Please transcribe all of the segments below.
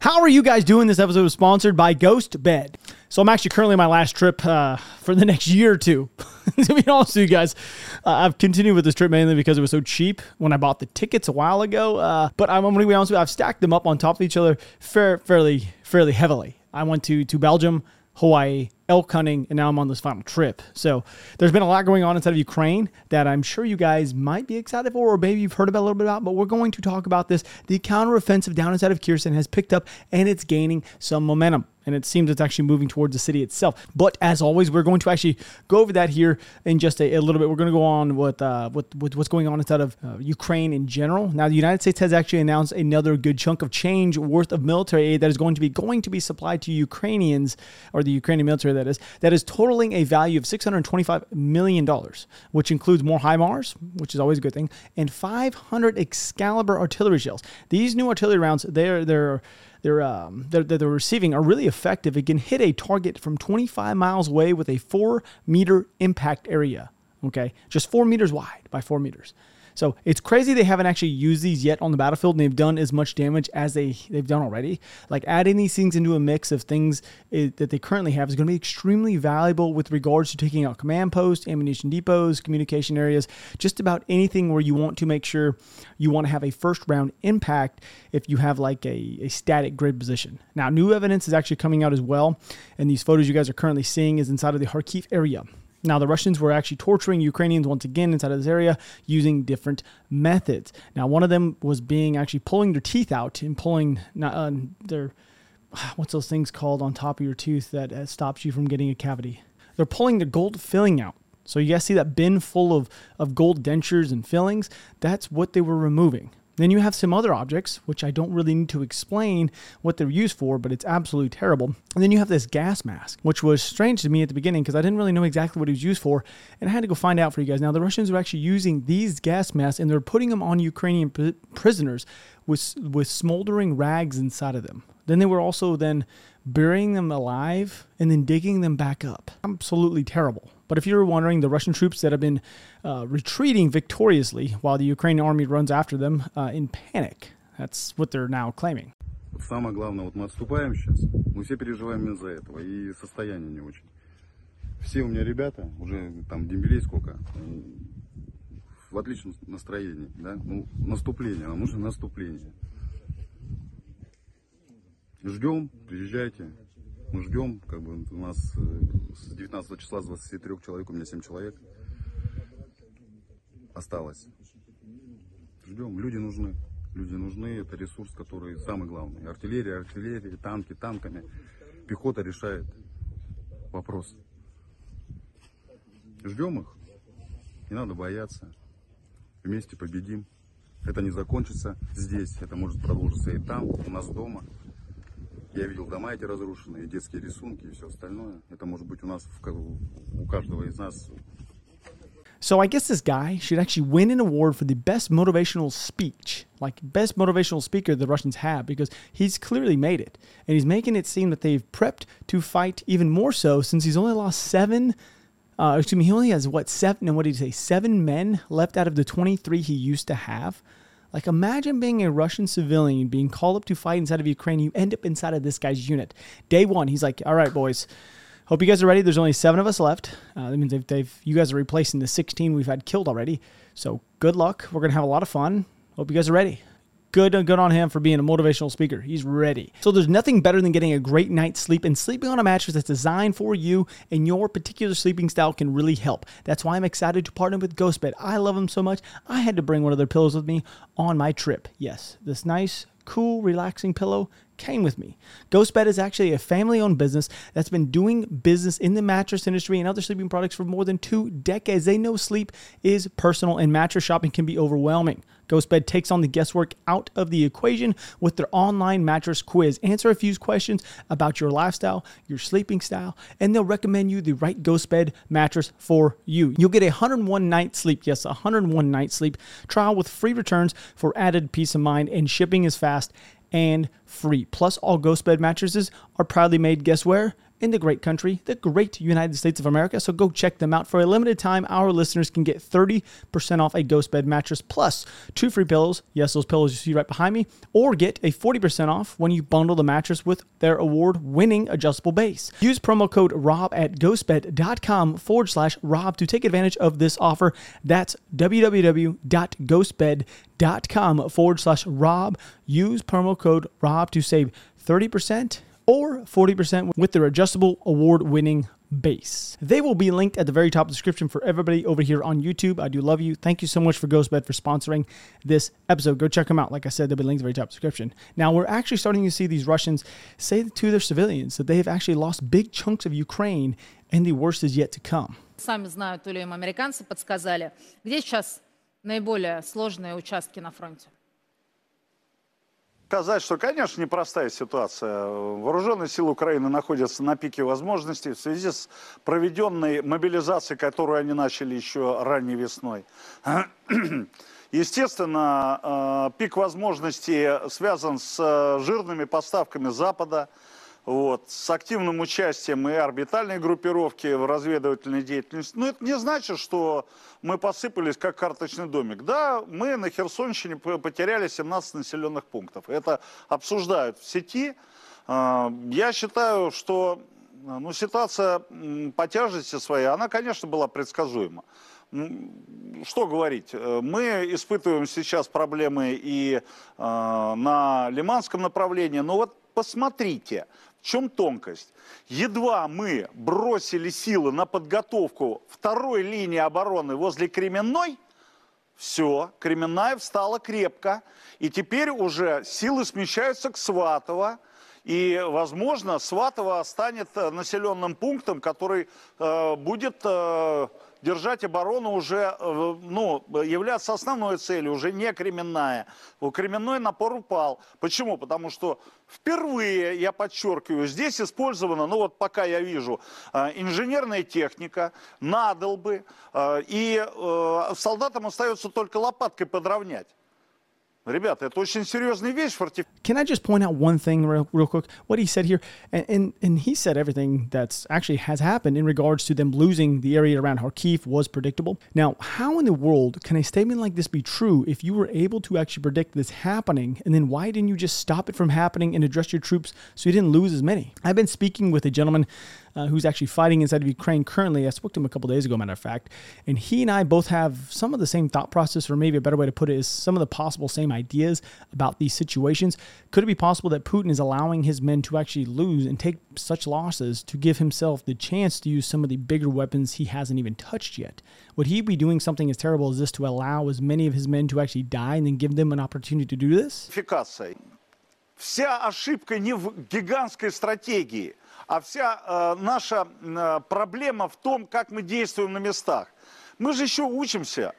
How are you guys doing? This episode is sponsored by Ghost Bed. So I'm actually currently on my last trip uh, for the next year or two. to be honest with you guys, uh, I've continued with this trip mainly because it was so cheap when I bought the tickets a while ago. Uh, but I'm, I'm going to be honest with you, I've stacked them up on top of each other fair, fairly, fairly heavily. I went to to Belgium, Hawaii, elk hunting, and now I'm on this final trip. So there's been a lot going on inside of Ukraine that I'm sure you guys might be excited for, or maybe you've heard about a little bit about, but we're going to talk about this. The counteroffensive down inside of Kherson has picked up and it's gaining some momentum and it seems it's actually moving towards the city itself. But as always, we're going to actually go over that here in just a, a little bit. We're going to go on with, uh, with, with what's going on inside of uh, Ukraine in general. Now, the United States has actually announced another good chunk of change worth of military aid that is going to be going to be supplied to Ukrainians or the Ukrainian military that is that is totaling a value of 625 million dollars, which includes more HIMARS, which is always a good thing, and 500 Excalibur artillery shells. These new artillery rounds, they're they're they're, um, they're, they're receiving are really effective. It can hit a target from 25 miles away with a four meter impact area. Okay, just four meters wide by four meters. So it's crazy they haven't actually used these yet on the battlefield and they've done as much damage as they, they've done already. Like adding these things into a mix of things it, that they currently have is going to be extremely valuable with regards to taking out command posts, ammunition depots, communication areas, just about anything where you want to make sure you want to have a first round impact if you have like a, a static grid position. Now, new evidence is actually coming out as well. And these photos you guys are currently seeing is inside of the Kharkiv area. Now, the Russians were actually torturing Ukrainians once again inside of this area using different methods. Now, one of them was being actually pulling their teeth out and pulling uh, their, what's those things called on top of your tooth that uh, stops you from getting a cavity? They're pulling the gold filling out. So you guys see that bin full of, of gold dentures and fillings? That's what they were removing. Then you have some other objects, which I don't really need to explain what they're used for, but it's absolutely terrible. And then you have this gas mask, which was strange to me at the beginning because I didn't really know exactly what it was used for. And I had to go find out for you guys. Now, the Russians are actually using these gas masks and they're putting them on Ukrainian pr- prisoners with, with smoldering rags inside of them. Then they were also then burying them alive and then digging them back up. Absolutely terrible. But if you're wondering, the Russian troops that have been uh, retreating victoriously while the Ukrainian army runs after them uh, in panic. That's what they're now claiming. Самое главное, вот мы отступаем сейчас, мы все переживаем из-за этого, и состояние не очень. Все у меня ребята, уже там дембелей сколько, в отличном настроении, да, ну, наступление, нам нужно наступление. Ждем, приезжайте, мы ждем, как бы у нас с 19 числа, с 23 человек, у меня 7 человек осталось. Ждем, люди нужны. Люди нужны, это ресурс, который самый главный. Артиллерия, артиллерия, танки, танками. Пехота решает вопрос. Ждем их, не надо бояться. Вместе победим. Это не закончится здесь, это может продолжиться и там, у нас дома. Я видел дома эти разрушенные, детские рисунки и все остальное. Это может быть у нас, у каждого из нас So I guess this guy should actually win an award for the best motivational speech, like best motivational speaker the Russians have, because he's clearly made it. And he's making it seem that they've prepped to fight even more so since he's only lost seven. Uh, excuse me, he only has what seven? And what did he say? Seven men left out of the 23 he used to have. Like, imagine being a Russian civilian being called up to fight inside of Ukraine. You end up inside of this guy's unit. Day one, he's like, all right, boys, hope you guys are ready. There's only seven of us left. Uh, that means they've, they've, you guys are replacing the 16 we've had killed already. So good luck. We're going to have a lot of fun. Hope you guys are ready good good on him for being a motivational speaker. He's ready. So there's nothing better than getting a great night's sleep and sleeping on a mattress that's designed for you and your particular sleeping style can really help. That's why I'm excited to partner with GhostBed. I love them so much. I had to bring one of their pillows with me on my trip. Yes, this nice, cool, relaxing pillow came with me. GhostBed is actually a family owned business that's been doing business in the mattress industry and other sleeping products for more than two decades. They know sleep is personal and mattress shopping can be overwhelming. GhostBed takes on the guesswork out of the equation with their online mattress quiz. Answer a few questions about your lifestyle, your sleeping style, and they'll recommend you the right GhostBed mattress for you. You'll get a 101 night sleep, yes, 101 night sleep trial with free returns for added peace of mind, and shipping is fast and free. Plus, all GhostBed mattresses are proudly made, guess where? In the great country, the great United States of America. So go check them out. For a limited time, our listeners can get 30% off a ghost bed mattress plus two free pillows. Yes, those pillows you see right behind me. Or get a 40% off when you bundle the mattress with their award winning adjustable base. Use promo code ROB at ghostbed.com forward slash ROB to take advantage of this offer. That's www.ghostbed.com forward slash ROB. Use promo code ROB to save 30% or 40% with their adjustable award winning base. They will be linked at the very top of the description for everybody over here on YouTube. I do love you. Thank you so much for GhostBed for sponsoring this episode. Go check them out. Like I said, they'll be linked at the very top of the description. Now, we're actually starting to see these Russians say to their civilians that they have actually lost big chunks of Ukraine and the worst is yet to come. Сами знают, или им американцы подсказали, где сейчас наиболее сложные участки на фронте. Сказать, что, конечно, непростая ситуация. Вооруженные силы Украины находятся на пике возможностей в связи с проведенной мобилизацией, которую они начали еще ранней весной. Естественно, э, пик возможностей связан с э, жирными поставками Запада, вот, с активным участием и орбитальной группировки в разведывательной деятельности. Но это не значит, что мы посыпались как карточный домик. Да, мы на Херсонщине потеряли 17 населенных пунктов. Это обсуждают в сети. А, я считаю, что ну, ситуация по тяжести своей, она, конечно, была предсказуема. Что говорить? Мы испытываем сейчас проблемы и э, на Лиманском направлении, но вот посмотрите, в чем тонкость? Едва мы бросили силы на подготовку второй линии обороны возле Кременной, все, Кременная встала крепко, и теперь уже силы смещаются к Сватово, и, возможно, Сватово станет населенным пунктом, который э, будет... Э, держать оборону уже, э, ну, являться основной целью, уже не кременная. Кременной напор упал. Почему? Потому что впервые, я подчеркиваю, здесь использована, ну вот пока я вижу, э, инженерная техника, надолбы, э, и солдатам остается только лопаткой подровнять. Ребята, это очень серьезная вещь. Can I just point out one thing real, real quick? What he said here, and, and, and he said everything that's actually has happened in regards to them losing the area around Kharkiv was predictable. Now, how in the world can a statement like this be true if you were able to actually predict this happening, and then why didn't you just stop it from happening and address your troops so you didn't lose as many? I've been speaking with a gentleman uh, who's actually fighting inside of Ukraine currently. I spoke to him a couple days ago, matter of fact, and he and I both have some of the same thought process, or maybe a better way to put it is some of the possible same ideas about these situations. Could it be possible that Putin is allowing his men to actually lose and take such losses to give himself the chance to use some of the bigger weapons he hasn't even touched yet? Would he be doing something as terrible as this to allow as many of his men to actually die and then give them an opportunity to do this? Вся ошибка не в гигантской стратегии – А вся э, наша э, проблема в том, как мы действуем на местах. Мы же еще учимся.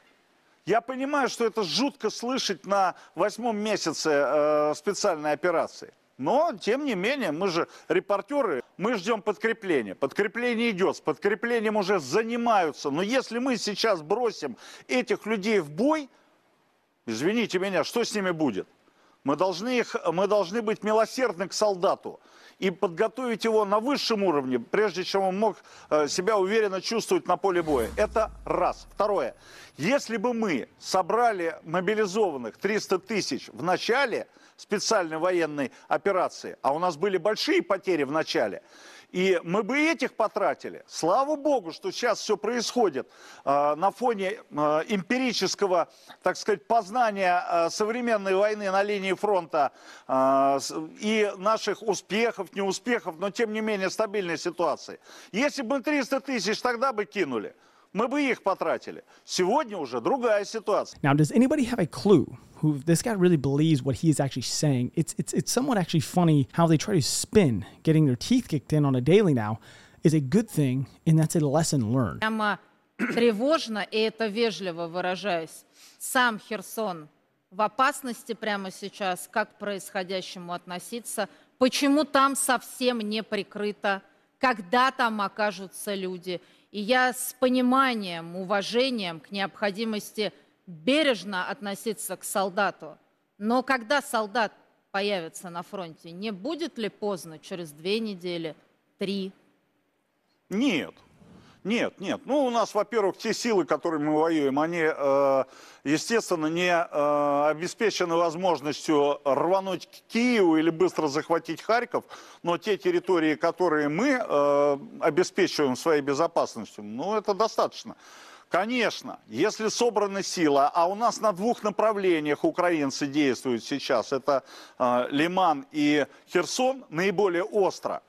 Я понимаю, что это жутко слышать на восьмом месяце э, специальной операции. Но, тем не менее, мы же репортеры, мы ждем подкрепления. Подкрепление идет, с подкреплением уже занимаются. Но если мы сейчас бросим этих людей в бой, извините меня, что с ними будет? Мы должны, их, мы должны быть милосердны к солдату и подготовить его на высшем уровне, прежде чем он мог э, себя уверенно чувствовать на поле боя. Это раз. Второе. Если бы мы собрали мобилизованных 300 тысяч в начале специальной военной операции, а у нас были большие потери в начале, и мы бы этих потратили. Слава богу, что сейчас все происходит э, на фоне э, эмпирического, так сказать, познания э, современной войны на линии фронта э, и наших успехов, неуспехов, но тем не менее стабильной ситуации. Если бы мы 300 тысяч тогда бы кинули, мы бы их потратили. Сегодня уже другая ситуация. Now, does anybody have a clue who this guy really believes what he is actually saying? It's it's it's somewhat actually funny how they try to spin getting their teeth kicked in on a daily now is a good thing, and that's a lesson learned. Прямо тревожно, и это вежливо выражаясь. Сам Херсон в опасности прямо сейчас, как к происходящему относиться, почему там совсем не прикрыто, когда там окажутся люди. И я с пониманием, уважением к необходимости бережно относиться к солдату. Но когда солдат появится на фронте, не будет ли поздно через две недели, три? Нет. Нет, нет. Ну, у нас, во-первых, те силы, которые мы воюем, они, э, естественно, не э, обеспечены возможностью рвануть к Киеву или быстро захватить Харьков, но те территории, которые мы э, обеспечиваем своей безопасностью, ну, это достаточно. Конечно, если собраны силы, а у нас на двух направлениях украинцы действуют сейчас, это Лиман и Херсон, наиболее остро.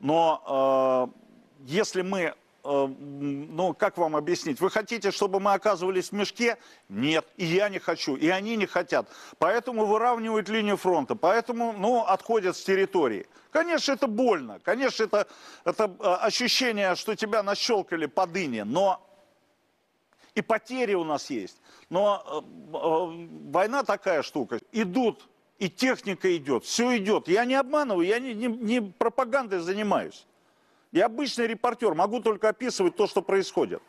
Но если мы ну, как вам объяснить? Вы хотите, чтобы мы оказывались в мешке? Нет, и я не хочу, и они не хотят. Поэтому выравнивают линию фронта, поэтому, ну, отходят с территории. Конечно, это больно, конечно, это, это э, ощущение, что тебя нащелкали по дыне, но и потери у нас есть. Но э, э, война такая штука. Идут, и техника идет, все идет. Я не обманываю, я не, не, не пропагандой занимаюсь. Я обычный репортер, могу только описывать то, что происходит.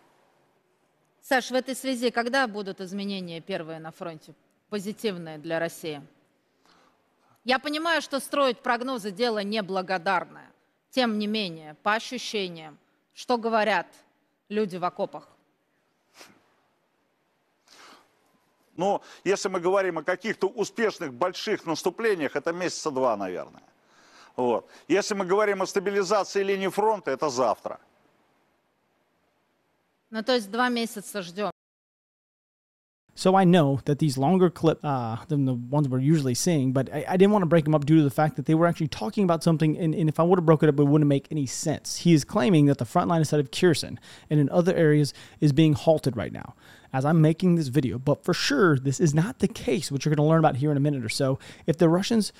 Саш, в этой связи когда будут изменения первые на фронте, позитивные для России? Я понимаю, что строить прогнозы – дело неблагодарное. Тем не менее, по ощущениям, что говорят люди в окопах? Ну, если мы говорим о каких-то успешных больших наступлениях, это месяца два, наверное. Вот. Если мы говорим о стабилизации линии фронта, это завтра. Ну, то есть два месяца ждем. So I know that these longer clips uh, than the ones we're usually seeing, but I, I, didn't want to break them up due to the fact that they were actually talking about something, and, and if I would have broken it up, it wouldn't make any sense. He is claiming that the front line instead of Kherson and in other areas is being halted right now as I'm making this video. But for sure, this is not the case, which you're going to learn about here in a minute or so. If the Russians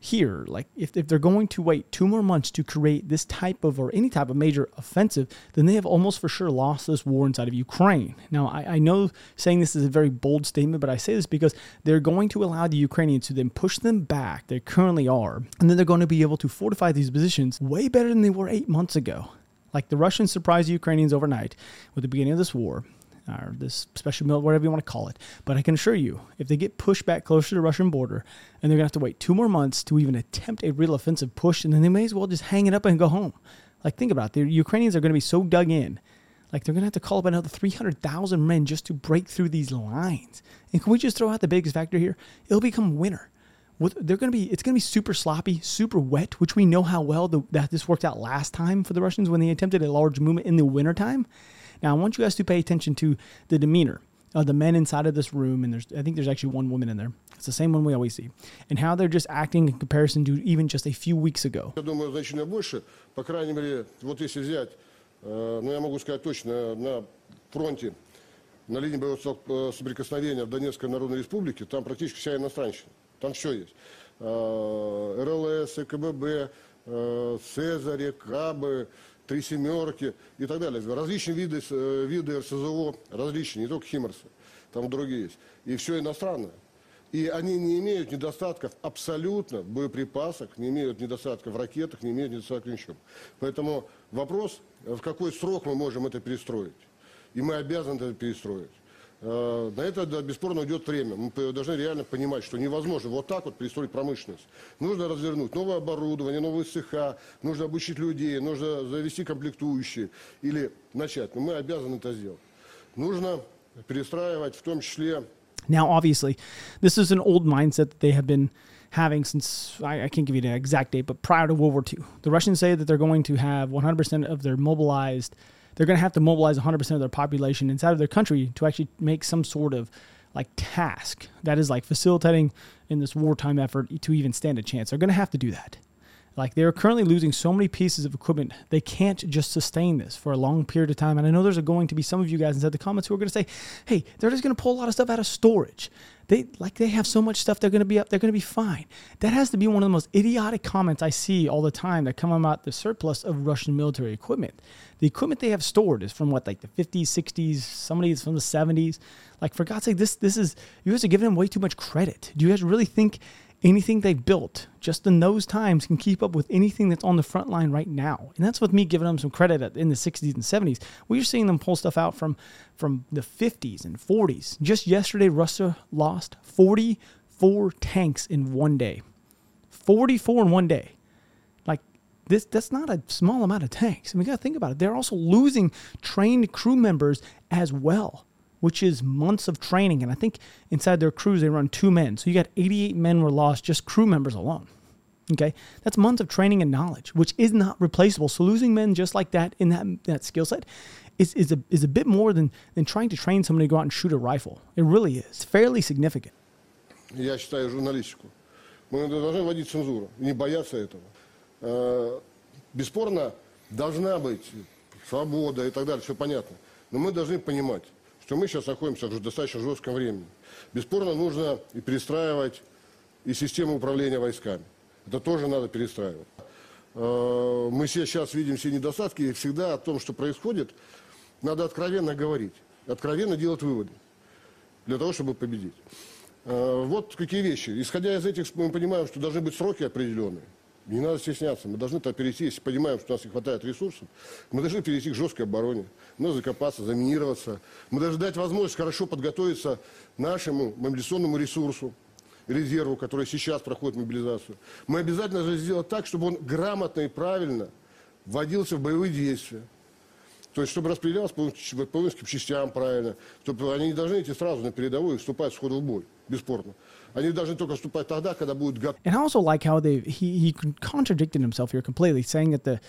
here. Like if, if they're going to wait two more months to create this type of or any type of major offensive, then they have almost for sure lost this war inside of Ukraine. Now I, I know saying this is a very bold statement, but I say this because they're going to allow the Ukrainians to then push them back. They currently are, and then they're going to be able to fortify these positions way better than they were eight months ago. Like the Russians surprised the Ukrainians overnight with the beginning of this war or this special mill, whatever you want to call it. But I can assure you, if they get pushed back closer to the Russian border, and they're going to have to wait two more months to even attempt a real offensive push, and then they may as well just hang it up and go home. Like, think about it. The Ukrainians are going to be so dug in. Like, they're going to have to call up another 300,000 men just to break through these lines. And can we just throw out the biggest factor here? It'll become winter. They're going to be, it's going to be super sloppy, super wet, which we know how well the, that this worked out last time for the Russians when they attempted a large movement in the wintertime. Now, I want you guys to pay attention to the demeanor of the men inside of this room, and there's I think there's actually one woman in there. It's the same one we always see, and how they're just acting in comparison to even just a few weeks ago. Я думаю, значительно больше. По крайней мере, вот если взять, э, ну я могу сказать точно, на фронте, на линии боевого соприкосновения в Донецкой Народной Республике, там практически вся иностранщина. Там все есть. Э, РЛС, КББ, э, Цезарь, Крабы, Три семерки и так далее. Различные виды, э, виды РСЗО, различные, не только Химмерсы, там другие есть. И все иностранное. И они не имеют недостатков абсолютно в боеприпасах, не имеют недостатков в ракетах, не имеют недостатков в ничем. Поэтому вопрос, в какой срок мы можем это перестроить. И мы обязаны это перестроить. Э, на это да, бесспорно уйдет время. Мы должны реально понимать, что невозможно вот так вот перестроить промышленность. Нужно развернуть новое оборудование, новые цеха, нужно обучить людей, нужно завести комплектующие или начать. Но мы обязаны это сделать. Нужно перестраивать в том числе Now, obviously, this is an old mindset that they have been having since I, I, can't give you the exact date, but prior to World War II. The Russians say that they're going to have 100% of their mobilized they're going to have to mobilize 100% of their population inside of their country to actually make some sort of like task that is like facilitating in this wartime effort to even stand a chance. They're going to have to do that. Like they're currently losing so many pieces of equipment, they can't just sustain this for a long period of time. And I know there's going to be some of you guys inside the comments who are going to say, "Hey, they're just going to pull a lot of stuff out of storage." They like they have so much stuff they're going to be up. They're going to be fine. That has to be one of the most idiotic comments I see all the time that come about the surplus of Russian military equipment. The equipment they have stored is from what like the 50s, 60s. Somebody is from the 70s. Like for God's sake, this this is you guys are giving them way too much credit. Do you guys really think? Anything they've built just in those times can keep up with anything that's on the front line right now. And that's with me giving them some credit in the 60s and 70s. We're seeing them pull stuff out from from the 50s and 40s. Just yesterday, Russia lost 44 tanks in one day. 44 in one day. Like this, that's not a small amount of tanks. And we got to think about it. They're also losing trained crew members as well which is months of training. And I think inside their crews, they run two men. So you got 88 men were lost, just crew members alone. Okay. That's months of training and knowledge, which is not replaceable. So losing men just like that in that, that skill set is, is, a, is a bit more than, than trying to train somebody to go out and shoot a rifle. It really is. It's fairly significant. Я считаю журналистику. Мы должны вводить цензуру, не бояться этого. Бесспорно, должна быть свобода и так далее, все понятно. Но мы должны понимать, что мы сейчас находимся в достаточно жестком времени. Бесспорно, нужно и перестраивать и систему управления войсками. Это тоже надо перестраивать. Мы сейчас видим все недостатки, и всегда о том, что происходит, надо откровенно говорить, откровенно делать выводы для того, чтобы победить. Вот какие вещи. Исходя из этих, мы понимаем, что должны быть сроки определенные. Не надо стесняться. Мы должны -то перейти, если понимаем, что у нас не хватает ресурсов, мы должны перейти к жесткой обороне. Надо закопаться, заминироваться. Мы должны дать возможность хорошо подготовиться нашему мобилизационному ресурсу, резерву, который сейчас проходит мобилизацию. Мы обязательно должны сделать так, чтобы он грамотно и правильно вводился в боевые действия. То есть, чтобы распределялся по, по воинским частям правильно, чтобы они не должны идти сразу на передовую и вступать сходу в бой, бесспорно. Они должны только вступать тогда, когда будут готовы. And I also like how they he, he contradicted himself here completely, saying that the,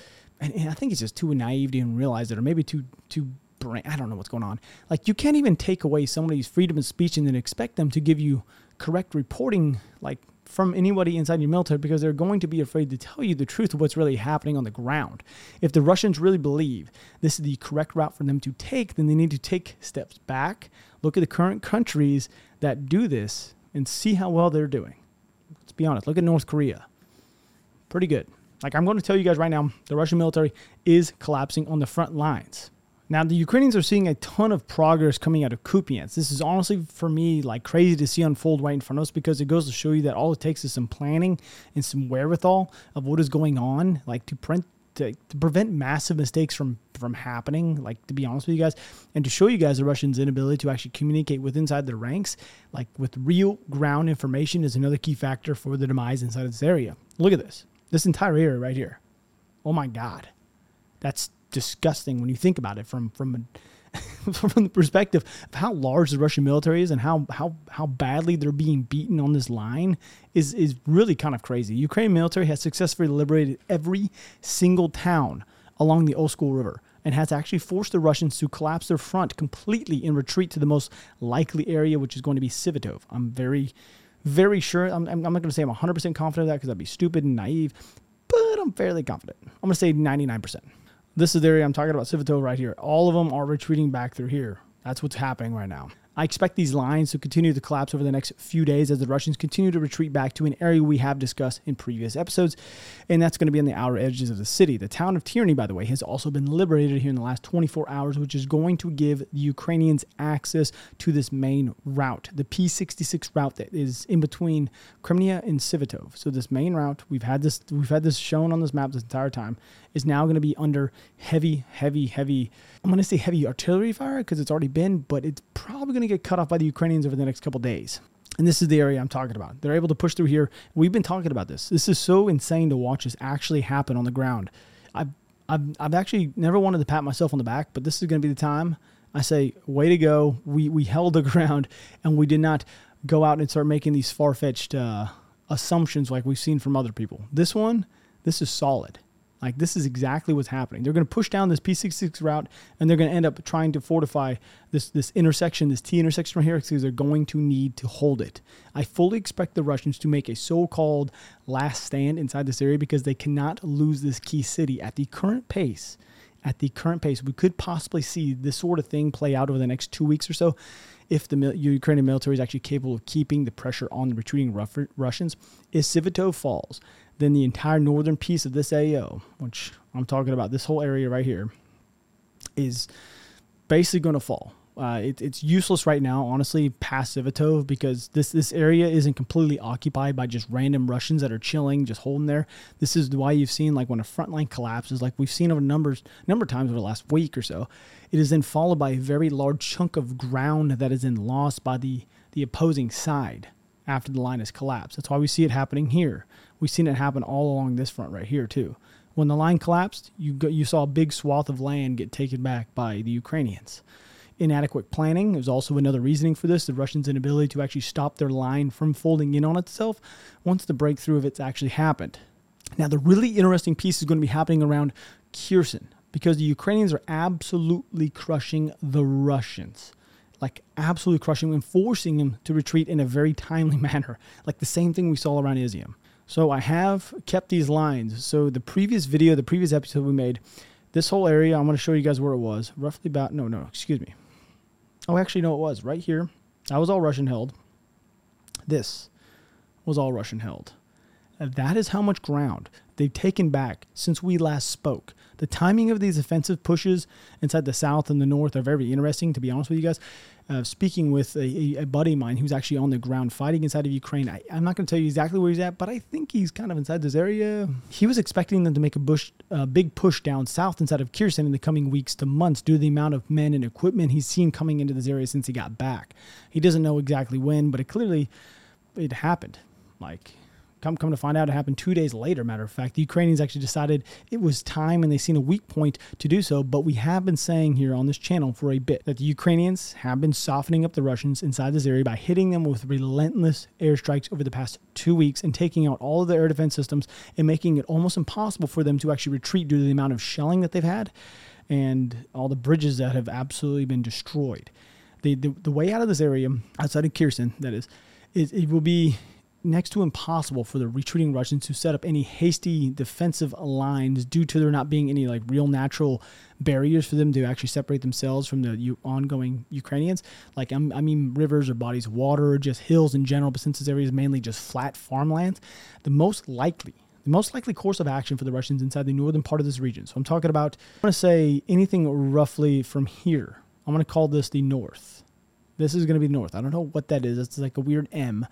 and, and I think it's just too naive to even realize it, or maybe too too brain. I don't know what's going on. Like you can't even take away somebody's freedom of speech and then expect them to give you correct reporting, like from anybody inside your military because they're going to be afraid to tell you the truth of what's really happening on the ground. If the Russians really believe this is the correct route for them to take, then they need to take steps back, look at the current countries that do this, and see how well they're doing. Let's be honest. Look at North Korea. Pretty good. Like I'm going to tell you guys right now, the Russian military is collapsing on the front lines. Now, the Ukrainians are seeing a ton of progress coming out of Kupiansk. This is honestly, for me, like crazy to see unfold right in front of us because it goes to show you that all it takes is some planning and some wherewithal of what is going on, like to print. To, to prevent massive mistakes from from happening, like to be honest with you guys, and to show you guys the Russians' inability to actually communicate with inside their ranks, like with real ground information, is another key factor for the demise inside of this area. Look at this, this entire area right here. Oh my God, that's disgusting when you think about it from from from the perspective of how large the Russian military is and how how how badly they're being beaten on this line is is really kind of crazy. Ukraine military has successfully liberated every single town along the Oskol River and has actually forced the Russians to collapse their front completely and retreat to the most likely area, which is going to be Svatove. I'm very, very sure. I'm, I'm not going to say I'm 100% confident of that because that'd be stupid and naive, but I'm fairly confident. I'm going to say 99%. This is the area I'm talking about, Svatove right here. All of them are retreating back through here. That's what's happening right now. I expect these lines to continue to collapse over the next few days as the Russians continue to retreat back to an area we have discussed in previous episodes, and that's going to be on the outer edges of the city. The town of Terny, by the way, has also been liberated here in the last 24 hours, which is going to give the Ukrainians access to this main route, the P66 route that is in between Kreminna and Svatove. So this main route, we've had this we've had this shown on this map this entire time, is now going to be under heavy, heavy, heavy. I'm going to say heavy artillery fire because it's already been, but it's probably going to get cut off by the Ukrainians over the next couple days. And this is the area I'm talking about. They're able to push through here. We've been talking about this. This is so insane to watch this actually happen on the ground. I've, I've, I've actually never wanted to pat myself on the back, but this is going to be the time I say, way to go. We, we held the ground and we did not go out and start making these far fetched uh, assumptions like we've seen from other people. This one, this is solid. Like this is exactly what's happening. They're going to push down this P66 route, and they're going to end up trying to fortify this this intersection, this T intersection right here, because they're going to need to hold it. I fully expect the Russians to make a so-called last stand inside this area because they cannot lose this key city at the current pace. At the current pace, we could possibly see this sort of thing play out over the next two weeks or so if the Ukrainian military is actually capable of keeping the pressure on the retreating Russians. If Svatove falls, then the entire northern piece of this AO, which I'm talking about, this whole area right here, is basically going to fall. Uh, it, it's useless right now, honestly, past Svatove, because this this area isn't completely occupied by just random Russians that are chilling, just holding there. This is why you've seen like when a front line collapses, like we've seen over numbers number of times over the last week or so. It is then followed by a very large chunk of ground that is then lost by the the opposing side after the line has collapsed. That's why we see it happening here. We've seen it happen all along this front right here too. When the line collapsed, you go, you saw a big swath of land get taken back by the Ukrainians. Inadequate planning is also another reasoning for this. The Russians' inability to actually stop their line from folding in on itself once the breakthrough of it's actually happened. Now, the really interesting piece is going to be happening around Kherson because the Ukrainians are absolutely crushing the Russians like absolutely crushing them, forcing them to retreat in a very timely manner, like the same thing we saw around Izium. So I have kept these lines. So the previous video, the previous episode we made, this whole area, I'm going to show you guys where it was. Roughly about, no, no, excuse me. Oh, actually, no, it was right here. That was all Russian held. This was all Russian held. That is how much ground they've taken back since we last spoke. The timing of these offensive pushes inside the south and the north are very interesting, to be honest with you guys. Uh, speaking with a, a, buddy of mine who's actually on the ground fighting inside of Ukraine, I, am not going to tell you exactly where he's at, but I think he's kind of inside this area. He was expecting them to make a bush, uh, big push down south inside of Kherson in the coming weeks to months due to the amount of men and equipment he's seen coming into this area since he got back. He doesn't know exactly when, but it clearly it happened. Like Come, come to find out, it happened two days later. Matter of fact, the Ukrainians actually decided it was time and they seen a weak point to do so. But we have been saying here on this channel for a bit that the Ukrainians have been softening up the Russians inside this area by hitting them with relentless airstrikes over the past two weeks and taking out all of their air defense systems and making it almost impossible for them to actually retreat due to the amount of shelling that they've had and all the bridges that have absolutely been destroyed. The, the, the way out of this area, outside of Kherson, that is, is it will be next to impossible for the retreating Russians to set up any hasty defensive lines due to there not being any like real natural barriers for them to actually separate themselves from the ongoing Ukrainians. Like I'm, i mean, rivers or bodies of water or just hills in general. But since this area is mainly just flat farmlands, the most likely. The most likely course of action for the Russians inside the northern part of this region. So I'm talking about, I'm going to say anything roughly from here. I'm going to call this the north. This is going to be north. I don't know what that is. It's like a weird M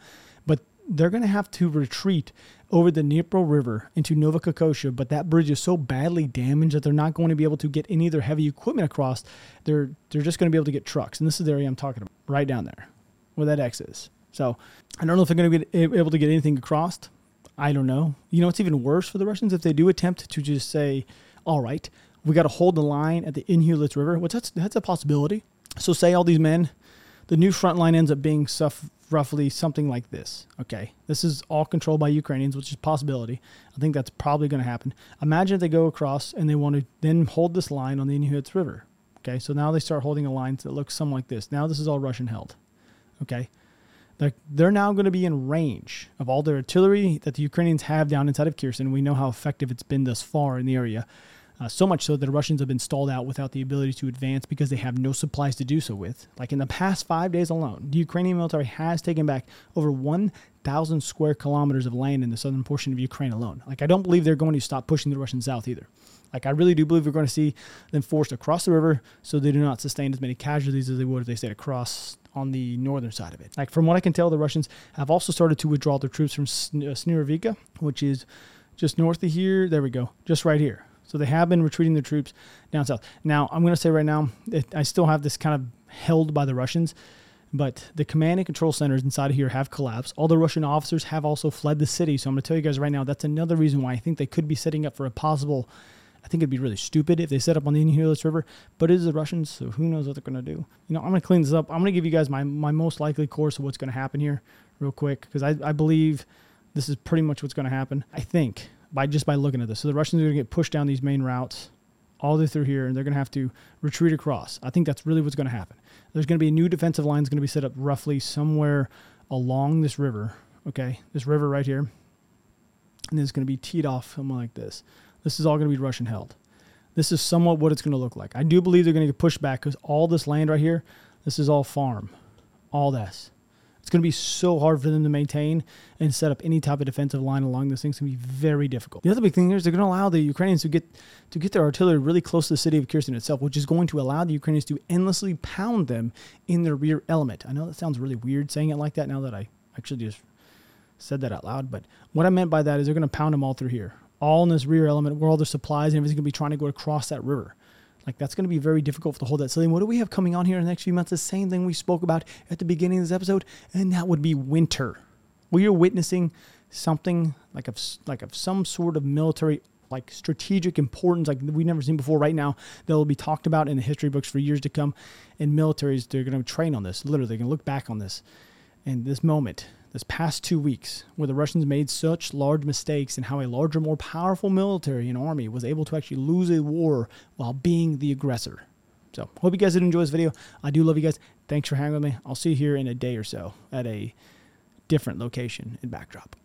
they're going to have to retreat over the Dnipro River into Nova Novokakhovka, but that bridge is so badly damaged that they're not going to be able to get any of their heavy equipment across. They're they're just going to be able to get trucks, and this is the area I'm talking about, right down there, where that X is. So I don't know if they're going to be able to get anything across. I don't know. You know, it's even worse for the Russians if they do attempt to just say, "All right, we got to hold the line at the Inhulets River," which that's that's a possibility. So say all these men, the new front line ends up being stuff roughly something like this. Okay, this is all controlled by Ukrainians, which is possibility. I think that's probably going to happen. Imagine if they go across and they want to then hold this line on the Inhulets River. Okay, so now they start holding a line that looks something like this. Now this is all Russian held. Okay, they're, they're now going to be in range of all the artillery that the Ukrainians have down inside of Kherson. We know how effective it's been thus far in the area. Uh, so much so that the Russians have been stalled out without the ability to advance because they have no supplies to do so with. Like in the past five days alone, the Ukrainian military has taken back over 1,000 square kilometers of land in the southern portion of Ukraine alone. Like I don't believe they're going to stop pushing the Russians south either. Like I really do believe we're going to see them forced across the river so they do not sustain as many casualties as they would if they stayed across on the northern side of it. Like from what I can tell, the Russians have also started to withdraw their troops from Snihurivka, which is just north of here. There we go, just right here. So they have been retreating their troops down south. Now, I'm going to say right now, I still have this kind of held by the Russians, but the command and control centers inside of here have collapsed. All the Russian officers have also fled the city. So I'm going to tell you guys right now, that's another reason why I think they could be setting up for a possible. I think it'd be really stupid if they set up on the Inhulets River, but it is the Russians, so who knows what they're to do. You know, I'm to clean this up. I'm to give you guys my, my most likely course of what's to happen here real quick because I, I believe this is pretty much what's to happen. I think by just by looking at this. So the Russians are going to get pushed down these main routes all the way through here, and they're going to have to retreat across. I think that's really what's going to happen. There's going to be a new defensive line that's going to be set up roughly somewhere along this river. Okay, this river right here, and it's going to be teed off something like this. This is all going to be Russian held. This is somewhat what it's going to look like. I do believe they're going to get pushed back because all this land right here, this is all farm, all this. It's going to be so hard for them to maintain and set up any type of defensive line along this thing. It's going to be very difficult. The other big thing is they're going to allow the Ukrainians to get to get their artillery really close to the city of Kherson itself, which is going to allow the Ukrainians to endlessly pound them in their rear element. I know that sounds really weird saying it like that now that I actually just said that out loud, but what I meant by that is they're going to pound them all through here, all in this rear element where all their supplies and everything's going to be trying to go across that river. Like that's going to be very difficult to hold that So then, what do we have coming on here in the next few months? The same thing we spoke about at the beginning of this episode, and that would be winter. We are witnessing something like of like of some sort of military like strategic importance like we've never seen before right now that will be talked about in the history books for years to come and militaries they're going to train on this literally they're going to look back on this and this moment this past two weeks where the Russians made such large mistakes and how a larger, more powerful military and army was able to actually lose a war while being the aggressor. So, hope you guys did enjoy this video. I do love you guys. Thanks for hanging with me. I'll see you here in a day or so at a different location in Backdrop.